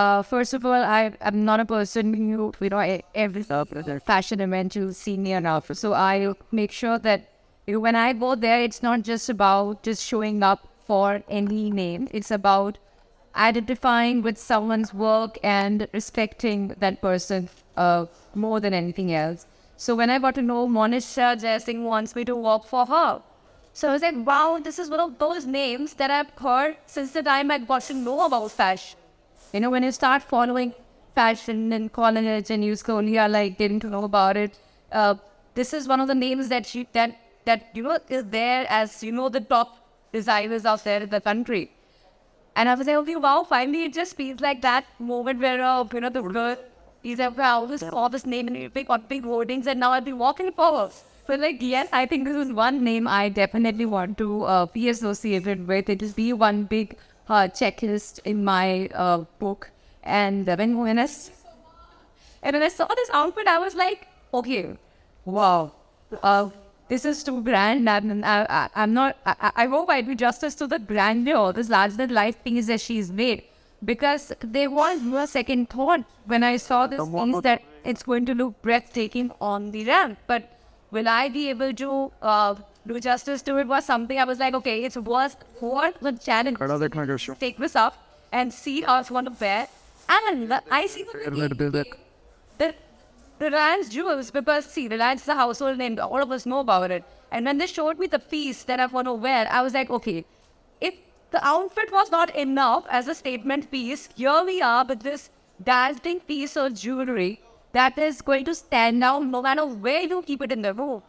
Uh, first of all, I am not a person who, you know, every fashion event you see me enough. So I make sure that when I go there, it's not just about just showing up for any name. It's about identifying with someone's work and respecting that person uh, more than anything else. So when I got to know Monisha Jaising wants me to work for her. So I was like, wow, this is one of those names that I've heard since the time I got to know about fashion. You know, when you start following fashion in college and you slowly are like getting to know about it, uh, this is one of the names that she that that you know is there as you know the top designers out there in the country. And I was like, okay, wow, finally it just feels like that moment where uh, you know the girl is like, wow, this all this name and big big hoardings and now I'll be walking forward. So like yes, I think this is one name I definitely want to uh, be associated with. It will be one big uh, checklist in my uh, book. And uh, when when I and when I saw this outfit, I was like, okay, wow, uh, this is too grand. And I, I, I'm not, I, I- hope I do justice to the grandeur, this larger than life piece that she's made. Because there was no second thought when I saw this piece that it's going to look breathtaking on the ramp. But will I be able to uh, do justice to it? Was something I was like, okay, it's worth worth the challenge. Another kind of show. Take this up and see how it's going to wear. And I see the the Reliance Jewels because see, Reliance is a household name. All of us know about it. And when they showed me the piece that I want to wear, I was like, okay, if the outfit was not enough as a statement piece, here we are with this dazzling piece of jewelry that is going to stand out no matter where you keep it in the room.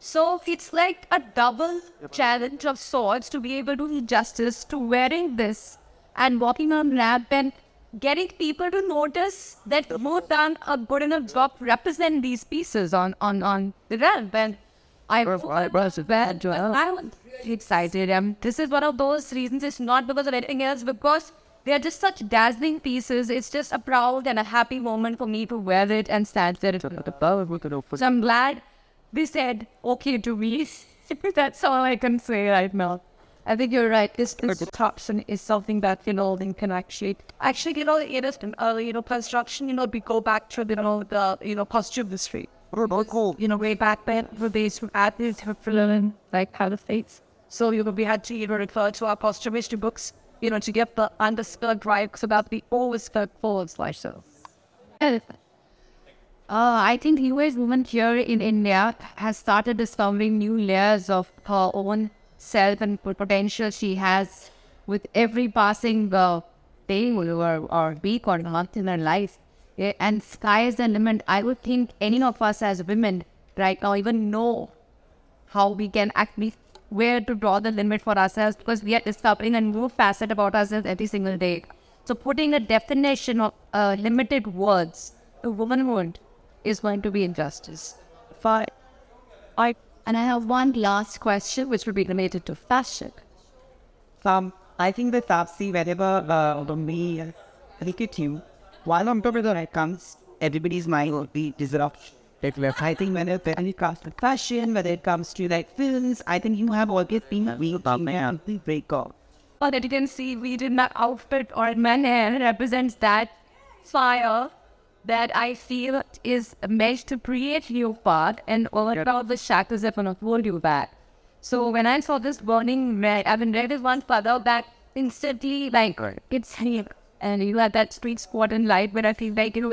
So it's like a double challenge of sorts to be able to do justice to wearing this and walking on ramp and getting people to notice that you've done a good enough job represent these pieces on, on, on the ramp. And I, I was bad, I was really excited. Um, this is one of those reasons. It's not because of anything else, because they are just such dazzling pieces. It's just a proud and a happy moment for me to wear it and stand there. So I'm glad they said okay to me. That's all I can say right now. I think you're right. This, this disruption is something that you know they can actually actually you know it is an early you know construction. You know we go back to you know the you know costume history. You know way back then we based from athletes who learning like how to face. So you know we had to you know refer to our costume history books. You know to get the underskirt right so that the overskirt forward so. Uh, I think the US woman here in India has started discovering new layers of her own self and potential she has with every passing uh, day or, or week or month in her life. Yeah, and sky is the limit. I would think any of us as women right now even know how we can actually where to draw the limit for ourselves because we are discovering a new facet about ourselves every single day. So putting a definition of uh, limited words to womanhood is going to be injustice. Fine. I and I have one last question which will be related to fashion. Um, I think that Taapsee, whenever uh, when we uh, look at you, while on top of that comes, everybody's mind will be disruption. I think whenever when it comes to fashion, whether it comes to like films, I think you have always been a real man, the breaker. But that you can see we did my outfit or my hair represents that fire that I feel is meant to create you part and all about the shackles that to hold you back. So when I saw this burning red, I mean red is one color that instantly like it's here. And you had that street spot in light where I feel like you know